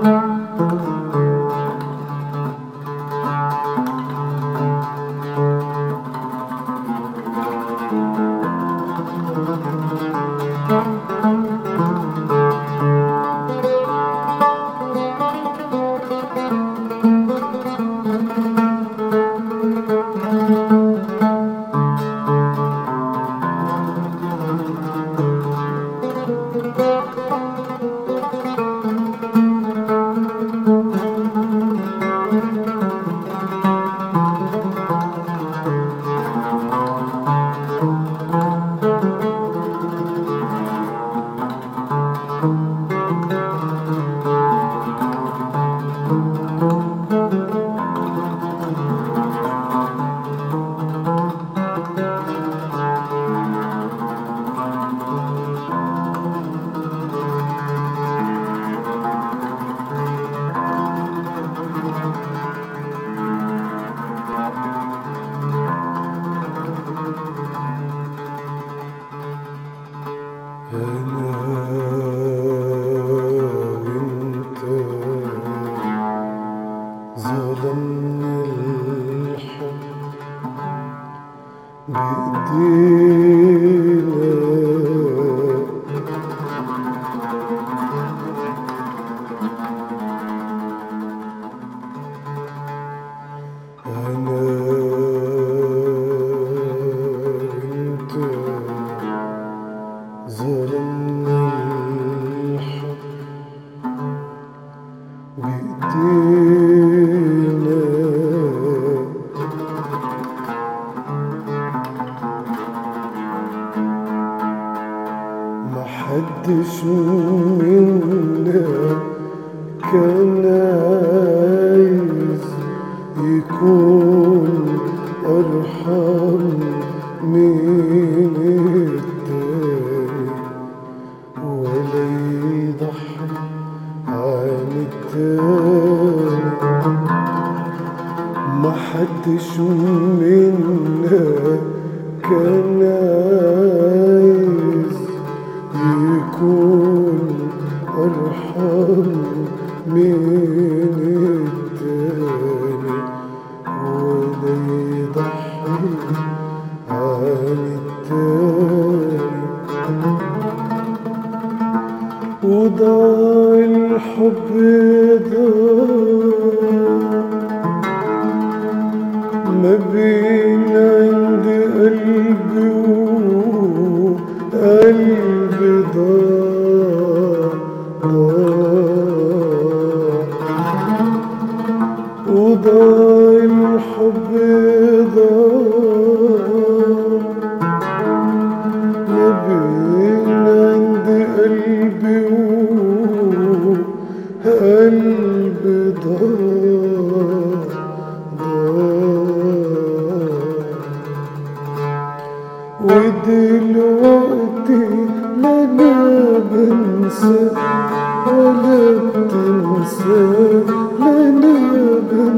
Música ظلمنا الحب بإيدينا حدش منا كان عايز يكون أرحم من التاني ولا يضحي عن التاني. ما حدش منا كان عايز يكون أرحم من التاني ولا يضحي عن التاني وضاع الحب ضاع ما بين عند قلبي وقلبي ضاع وضاع الحب ضاع ما بين عند قلبي وقلبي ضاع ضاع ودلوقتي أنا بنسى. ölümdense, ölümdense